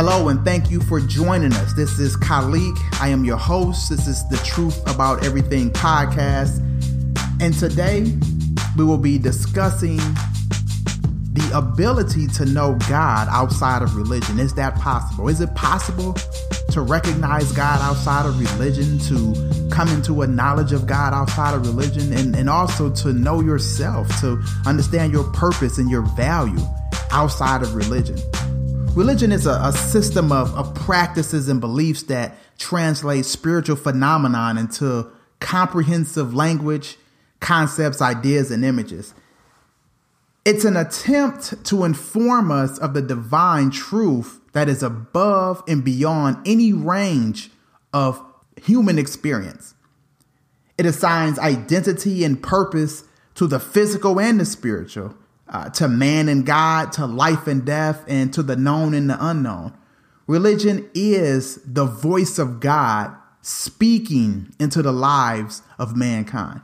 Hello, and thank you for joining us. This is Khalik. I am your host. This is the Truth About Everything podcast. And today we will be discussing the ability to know God outside of religion. Is that possible? Is it possible to recognize God outside of religion, to come into a knowledge of God outside of religion, and, and also to know yourself, to understand your purpose and your value outside of religion? Religion is a, a system of, of practices and beliefs that translate spiritual phenomenon into comprehensive language, concepts, ideas, and images. It's an attempt to inform us of the divine truth that is above and beyond any range of human experience. It assigns identity and purpose to the physical and the spiritual, uh, to man and God, to life and death, and to the known and the unknown. Religion is the voice of God speaking into the lives of mankind.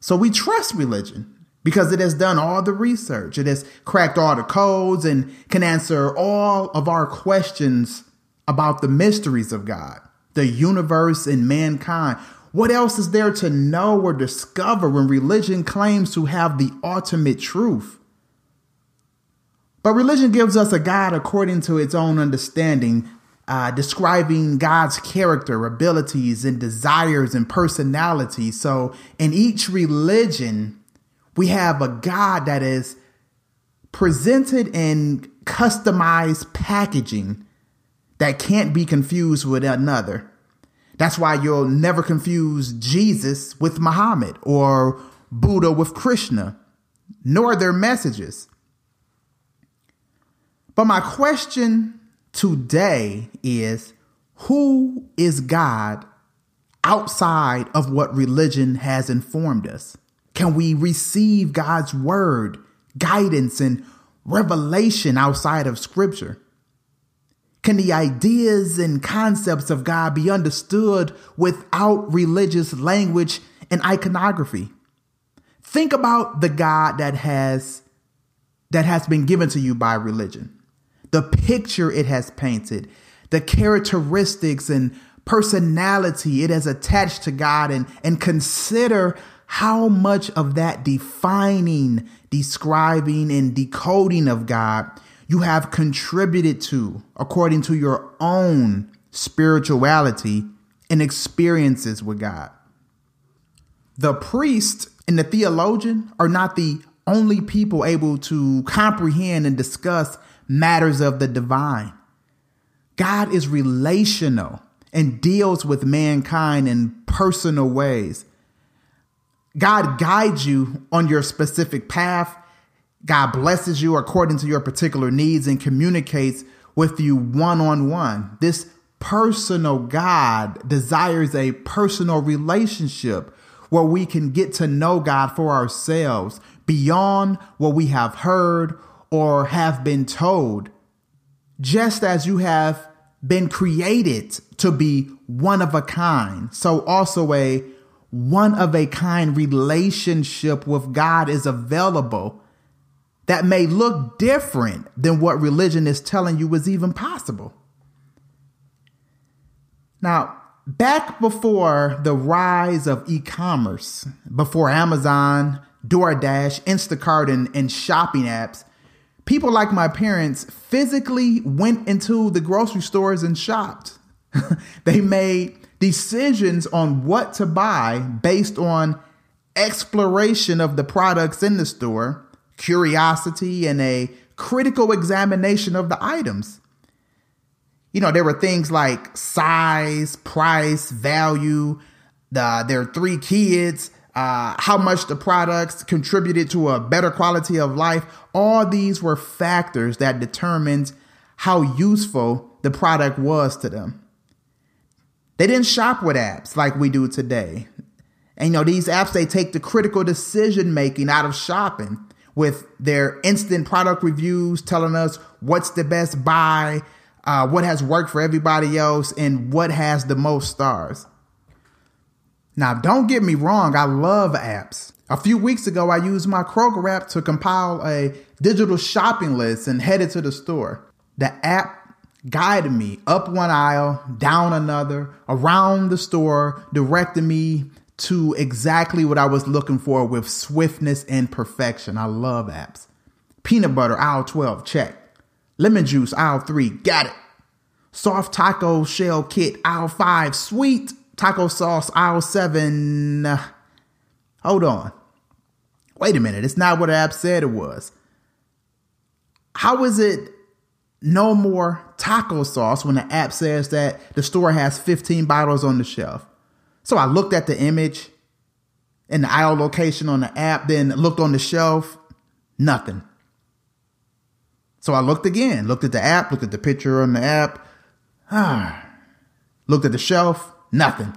So we trust religion because it has done all the research, it has cracked all the codes, and can answer all of our questions about the mysteries of God, the universe, and mankind. What else is there to know or discover when religion claims to have the ultimate truth? But religion gives us a God according to its own understanding, uh, describing God's character, abilities, and desires and personality. So in each religion, we have a God that is presented in customized packaging that can't be confused with another. That's why you'll never confuse Jesus with Muhammad or Buddha with Krishna, nor their messages. But my question today is who is God outside of what religion has informed us? Can we receive God's word, guidance, and revelation outside of scripture? Can the ideas and concepts of God be understood without religious language and iconography? Think about the God that has that has been given to you by religion. The picture it has painted, the characteristics and personality it has attached to God and and consider how much of that defining, describing and decoding of God you have contributed to according to your own spirituality and experiences with God. The priest and the theologian are not the only people able to comprehend and discuss matters of the divine. God is relational and deals with mankind in personal ways. God guides you on your specific path God blesses you according to your particular needs and communicates with you one on one. This personal God desires a personal relationship where we can get to know God for ourselves beyond what we have heard or have been told. Just as you have been created to be one of a kind, so also a one of a kind relationship with God is available that may look different than what religion is telling you is even possible. Now, back before the rise of e commerce, before Amazon, DoorDash, Instacart, and, and shopping apps, people like my parents physically went into the grocery stores and shopped. they made decisions on what to buy based on exploration of the products in the store curiosity and a critical examination of the items. You know, there were things like size, price, value, the, their three kids, uh, how much the products contributed to a better quality of life. All these were factors that determined how useful the product was to them. They didn't shop with apps like we do today. And you know, these apps, they take the critical decision making out of shopping with their instant product reviews telling us what's the best buy, uh, what has worked for everybody else, and what has the most stars. Now, don't get me wrong, I love apps. A few weeks ago, I used my Kroger app to compile a digital shopping list and headed to the store. The app guided me up one aisle, down another, around the store, directing me to exactly what I was looking for with swiftness and perfection. I love apps. Peanut butter, aisle 12, check. Lemon juice, aisle 3, got it. Soft taco shell kit, aisle 5, sweet. Taco sauce, aisle 7. Hold on. Wait a minute, it's not what the app said it was. How is it no more taco sauce when the app says that the store has 15 bottles on the shelf? So I looked at the image and the aisle location on the app, then looked on the shelf, nothing. So I looked again, looked at the app, looked at the picture on the app, ah, looked at the shelf, nothing.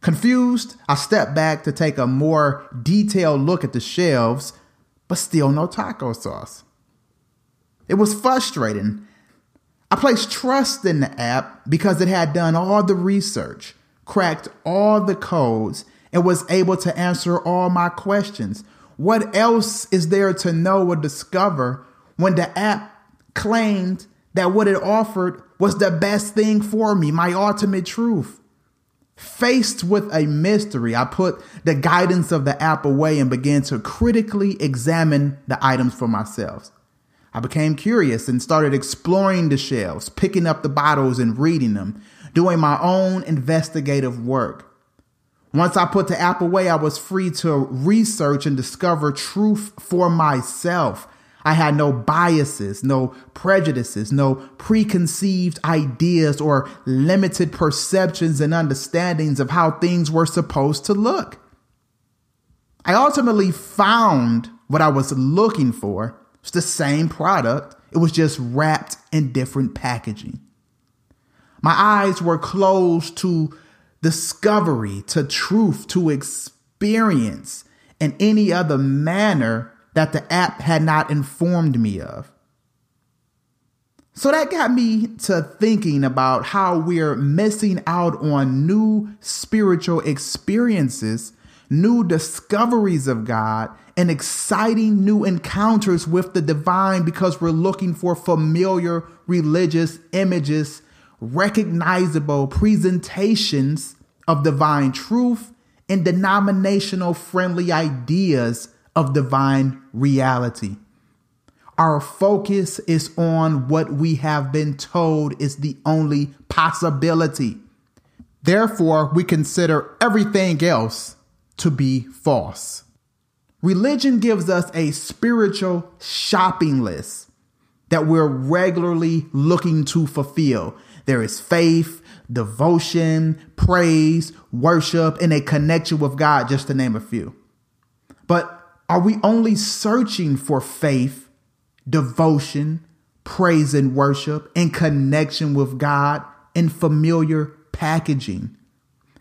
Confused, I stepped back to take a more detailed look at the shelves, but still no taco sauce. It was frustrating. I placed trust in the app because it had done all the research, cracked all the codes, and was able to answer all my questions. What else is there to know or discover when the app claimed that what it offered was the best thing for me, my ultimate truth? Faced with a mystery, I put the guidance of the app away and began to critically examine the items for myself. I became curious and started exploring the shelves, picking up the bottles and reading them, doing my own investigative work. Once I put the app away, I was free to research and discover truth for myself. I had no biases, no prejudices, no preconceived ideas or limited perceptions and understandings of how things were supposed to look. I ultimately found what I was looking for. It's the same product, it was just wrapped in different packaging. My eyes were closed to discovery, to truth, to experience in any other manner that the app had not informed me of. So that got me to thinking about how we're missing out on new spiritual experiences, new discoveries of God, and exciting new encounters with the divine because we're looking for familiar religious images, recognizable presentations of divine truth, and denominational friendly ideas of divine reality. Our focus is on what we have been told is the only possibility. Therefore, we consider everything else to be false. Religion gives us a spiritual shopping list that we're regularly looking to fulfill. There is faith, devotion, praise, worship, and a connection with God, just to name a few. But are we only searching for faith, devotion, praise, and worship in connection with God in familiar packaging?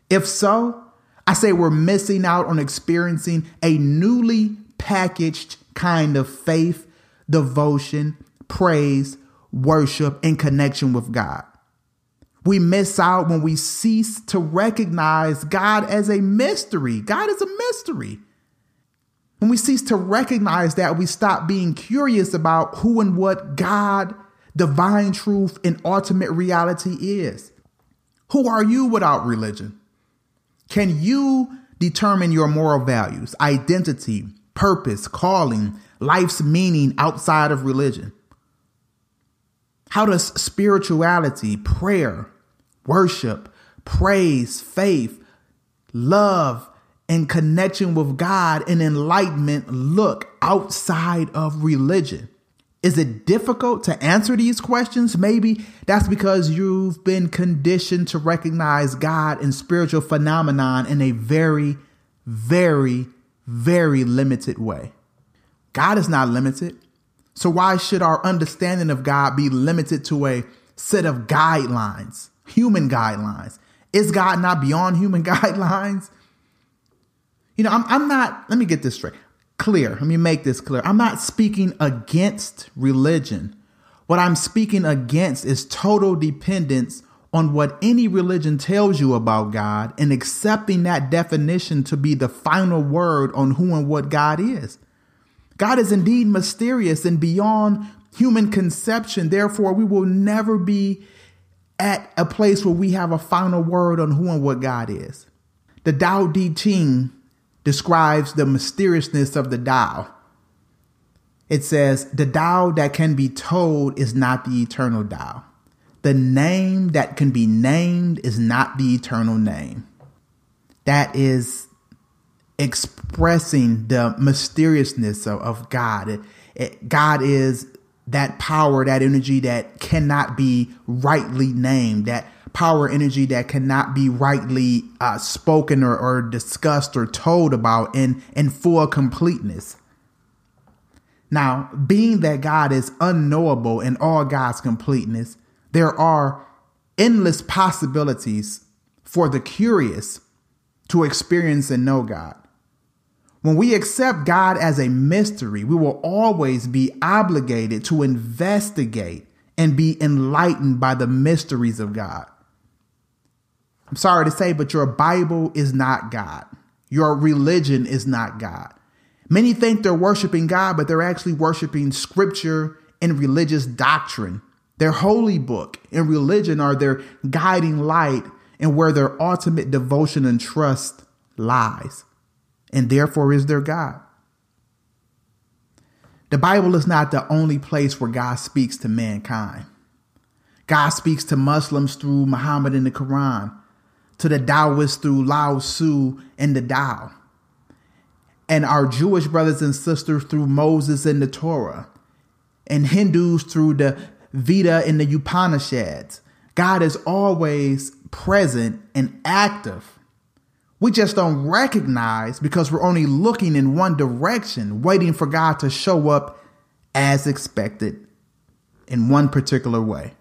If so, I say we're missing out on experiencing a newly packaged kind of faith, devotion, praise, worship, and connection with God. We miss out when we cease to recognize God as a mystery. God is a mystery. When we cease to recognize that, we stop being curious about who and what God, divine truth, and ultimate reality is. Who are you without religion? Can you determine your moral values, identity, purpose, calling, life's meaning outside of religion? How does spirituality, prayer, worship, praise, faith, love, and connection with God and enlightenment look outside of religion? Is it difficult to answer these questions? Maybe that's because you've been conditioned to recognize God and spiritual phenomenon in a very, very, very limited way. God is not limited. So why should our understanding of God be limited to a set of guidelines, human guidelines? Is God not beyond human guidelines? You know, I'm, I'm not, let me get this straight. Clear. Let me make this clear. I'm not speaking against religion. What I'm speaking against is total dependence on what any religion tells you about God and accepting that definition to be the final word on who and what God is. God is indeed mysterious and beyond human conception. Therefore, we will never be at a place where we have a final word on who and what God is. The Tao Te Ching describes the mysteriousness of the Tao. It says, The Tao that can be told is not the eternal Tao. The name that can be named is not the eternal name. That is expressing the mysteriousness of, of God. It, it, God is that power, that energy that cannot be rightly named, that power energy that cannot be rightly uh, spoken or, or discussed or told about in, in full completeness. Now, being that God is unknowable in all God's completeness, there are endless possibilities for the curious to experience and know God. When we accept God as a mystery, we will always be obligated to investigate and be enlightened by the mysteries of God. I'm sorry to say, but your Bible is not God. Your religion is not God. Many think they're worshiping God, but they're actually worshiping scripture and religious doctrine. Their holy book and religion are their guiding light and where their ultimate devotion and trust lies, and therefore is their God. The Bible is not the only place where God speaks to mankind. God speaks to Muslims through Muhammad and the Quran, to the Taoists through Lao Tzu and the Tao, and our Jewish brothers and sisters through Moses and the Torah, and Hindus through the Veda and the Upanishads. God is always present and active. We just don't recognize because we're only looking in one direction, waiting for God to show up as expected in one particular way.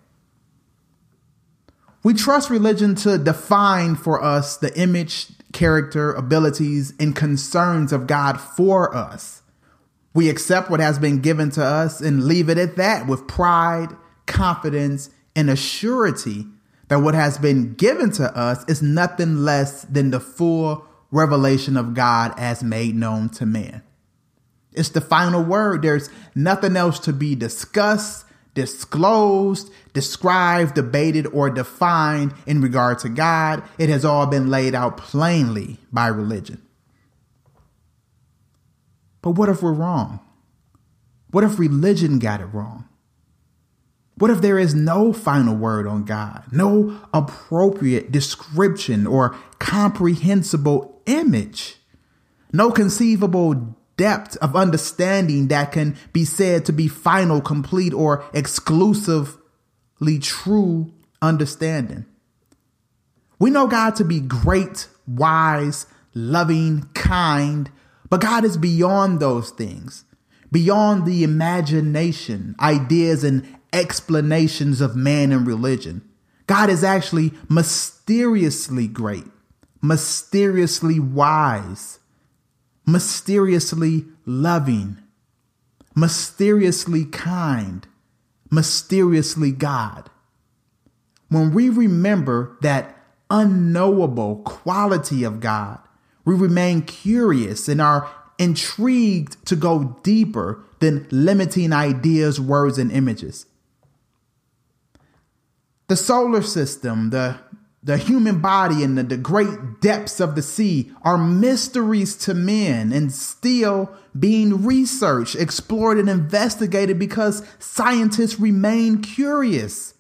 We trust religion to define for us the image, character, abilities, and concerns of God for us. We accept what has been given to us and leave it at that with pride, confidence, and a surety that what has been given to us is nothing less than the full revelation of God as made known to man. It's the final word. There's nothing else to be discussed, disclosed, described, debated, or defined in regard to God. It has all been laid out plainly by religion. But what if we're wrong? What if religion got it wrong? What if there is no final word on God, no appropriate description or comprehensible image, no conceivable depth of understanding that can be said to be final, complete, or exclusively true understanding? We know God to be great, wise, loving, kind, but God is beyond those things, beyond the imagination, ideas, and explanations of man and religion. God is actually mysteriously great, mysteriously wise, mysteriously loving, mysteriously kind, mysteriously God. When we remember that unknowable quality of God, we remain curious and are intrigued to go deeper than limiting ideas, words, and images. The solar system, the the human body and the, the great depths of the sea are mysteries to men and still being researched, explored, and investigated because scientists remain curious.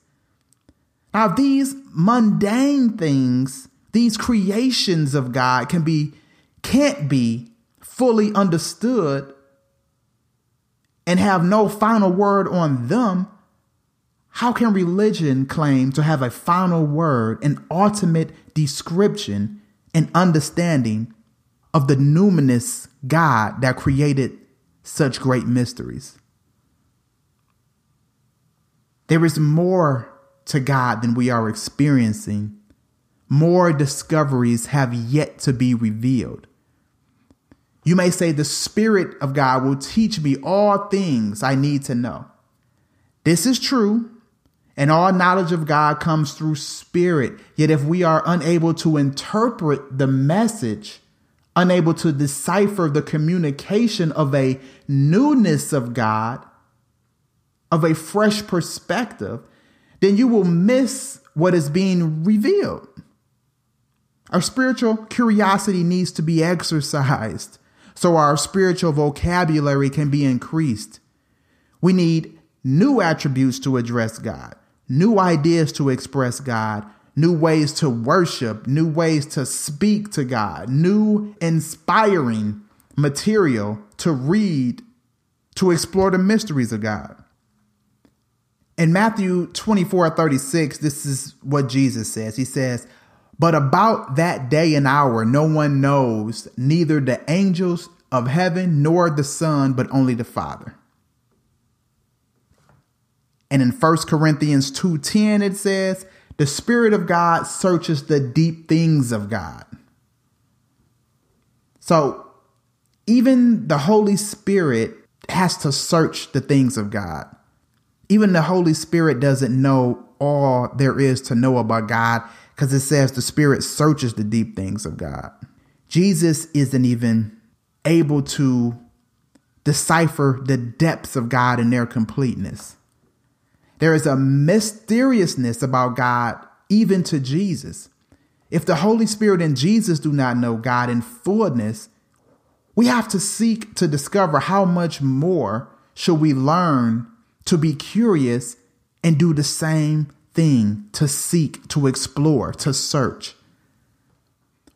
Now, these mundane things, these creations of God can be, can't be fully understood and have no final word on them how can religion claim to have a final word, an ultimate description and understanding of the numinous God that created such great mysteries? There is more to God than we are experiencing. More discoveries have yet to be revealed. You may say, The Spirit of God will teach me all things I need to know. This is true and all knowledge of God comes through spirit. Yet if we are unable to interpret the message unable to decipher the communication of a newness of God, of a fresh perspective, then you will miss what is being revealed. Our spiritual curiosity needs to be exercised so our spiritual vocabulary can be increased. We need new attributes to address God, new ideas to express God, new ways to worship, new ways to speak to God, new inspiring material to read to explore the mysteries of God. In Matthew 24 36, this is what Jesus says. He says, But about that day and hour, no one knows, neither the angels of heaven nor the Son, but only the Father. And in 1 Corinthians 2:10 it says, "The spirit of God searches the deep things of God." So, even the Holy Spirit has to search the things of God. Even the Holy Spirit doesn't know all there is to know about God because it says the Spirit searches the deep things of God. Jesus isn't even able to decipher the depths of God in their completeness. There is a mysteriousness about God, even to Jesus. If the Holy Spirit and Jesus do not know God in fullness, we have to seek to discover how much more should we learn to be curious and do the same thing to seek, to explore, to search.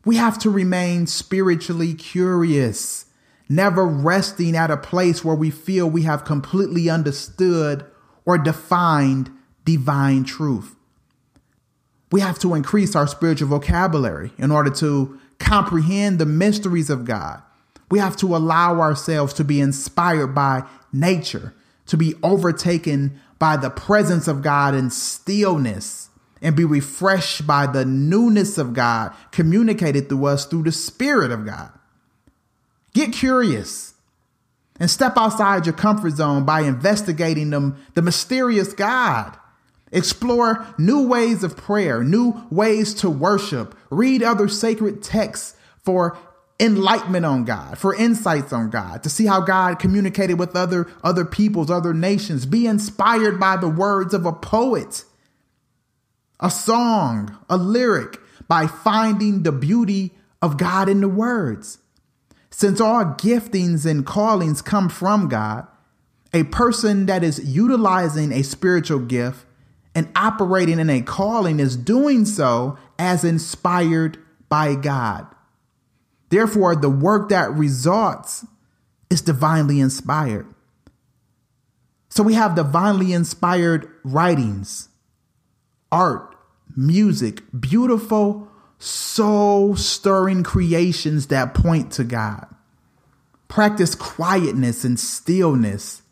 We have to remain spiritually curious, never resting at a place where we feel we have completely understood or defined divine truth. We have to increase our spiritual vocabulary in order to comprehend the mysteries of God. We have to allow ourselves to be inspired by nature, to be overtaken by the presence of God in stillness and be refreshed by the newness of God communicated through us through the Spirit of God. Get curious and step outside your comfort zone by investigating them, the mysterious God. Explore new ways of prayer, new ways to worship. Read other sacred texts for enlightenment on God, for insights on God, to see how God communicated with other other peoples, other nations. Be inspired by the words of a poet, a song, a lyric, by finding the beauty of God in the words. Since all giftings and callings come from God, a person that is utilizing a spiritual gift and operating in a calling is doing so as inspired by God. Therefore, the work that results is divinely inspired. So we have divinely inspired writings, art, music, beautiful, soul stirring creations that point to God. Practice quietness and stillness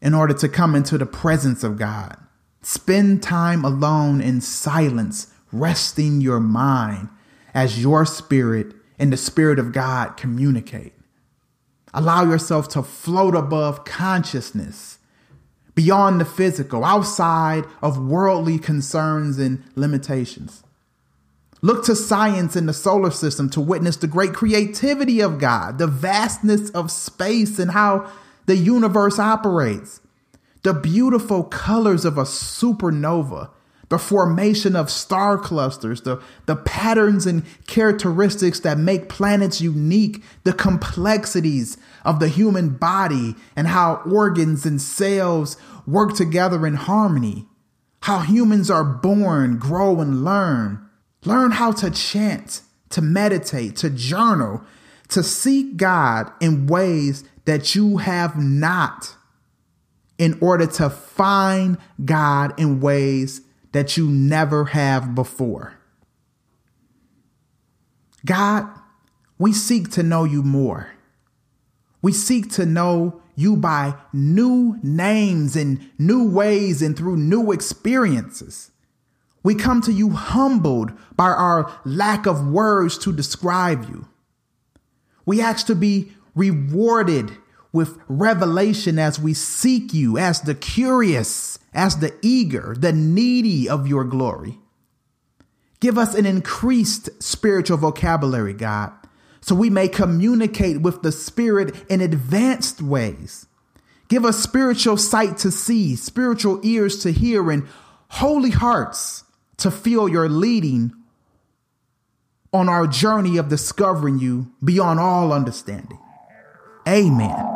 in order to come into the presence of God. Spend time alone in silence, resting your mind as your spirit and the Spirit of God communicate. Allow yourself to float above consciousness, beyond the physical, outside of worldly concerns and limitations. Look to science and the solar system to witness the great creativity of God, the vastness of space, and how the universe operates, the beautiful colors of a supernova the formation of star clusters, the, the patterns and characteristics that make planets unique, the complexities of the human body, and how organs and cells work together in harmony, how humans are born, grow, and learn. Learn how to chant, to meditate, to journal, to seek God in ways that you have not, in order to find God in ways that you never have before. God, we seek to know you more. We seek to know you by new names and new ways and through new experiences. We come to you humbled by our lack of words to describe you. We ask to be rewarded with revelation as we seek you, as the curious, as the eager, the needy of your glory. Give us an increased spiritual vocabulary, God, so we may communicate with the Spirit in advanced ways. Give us spiritual sight to see, spiritual ears to hear, and holy hearts to feel your leading on our journey of discovering you beyond all understanding. Amen.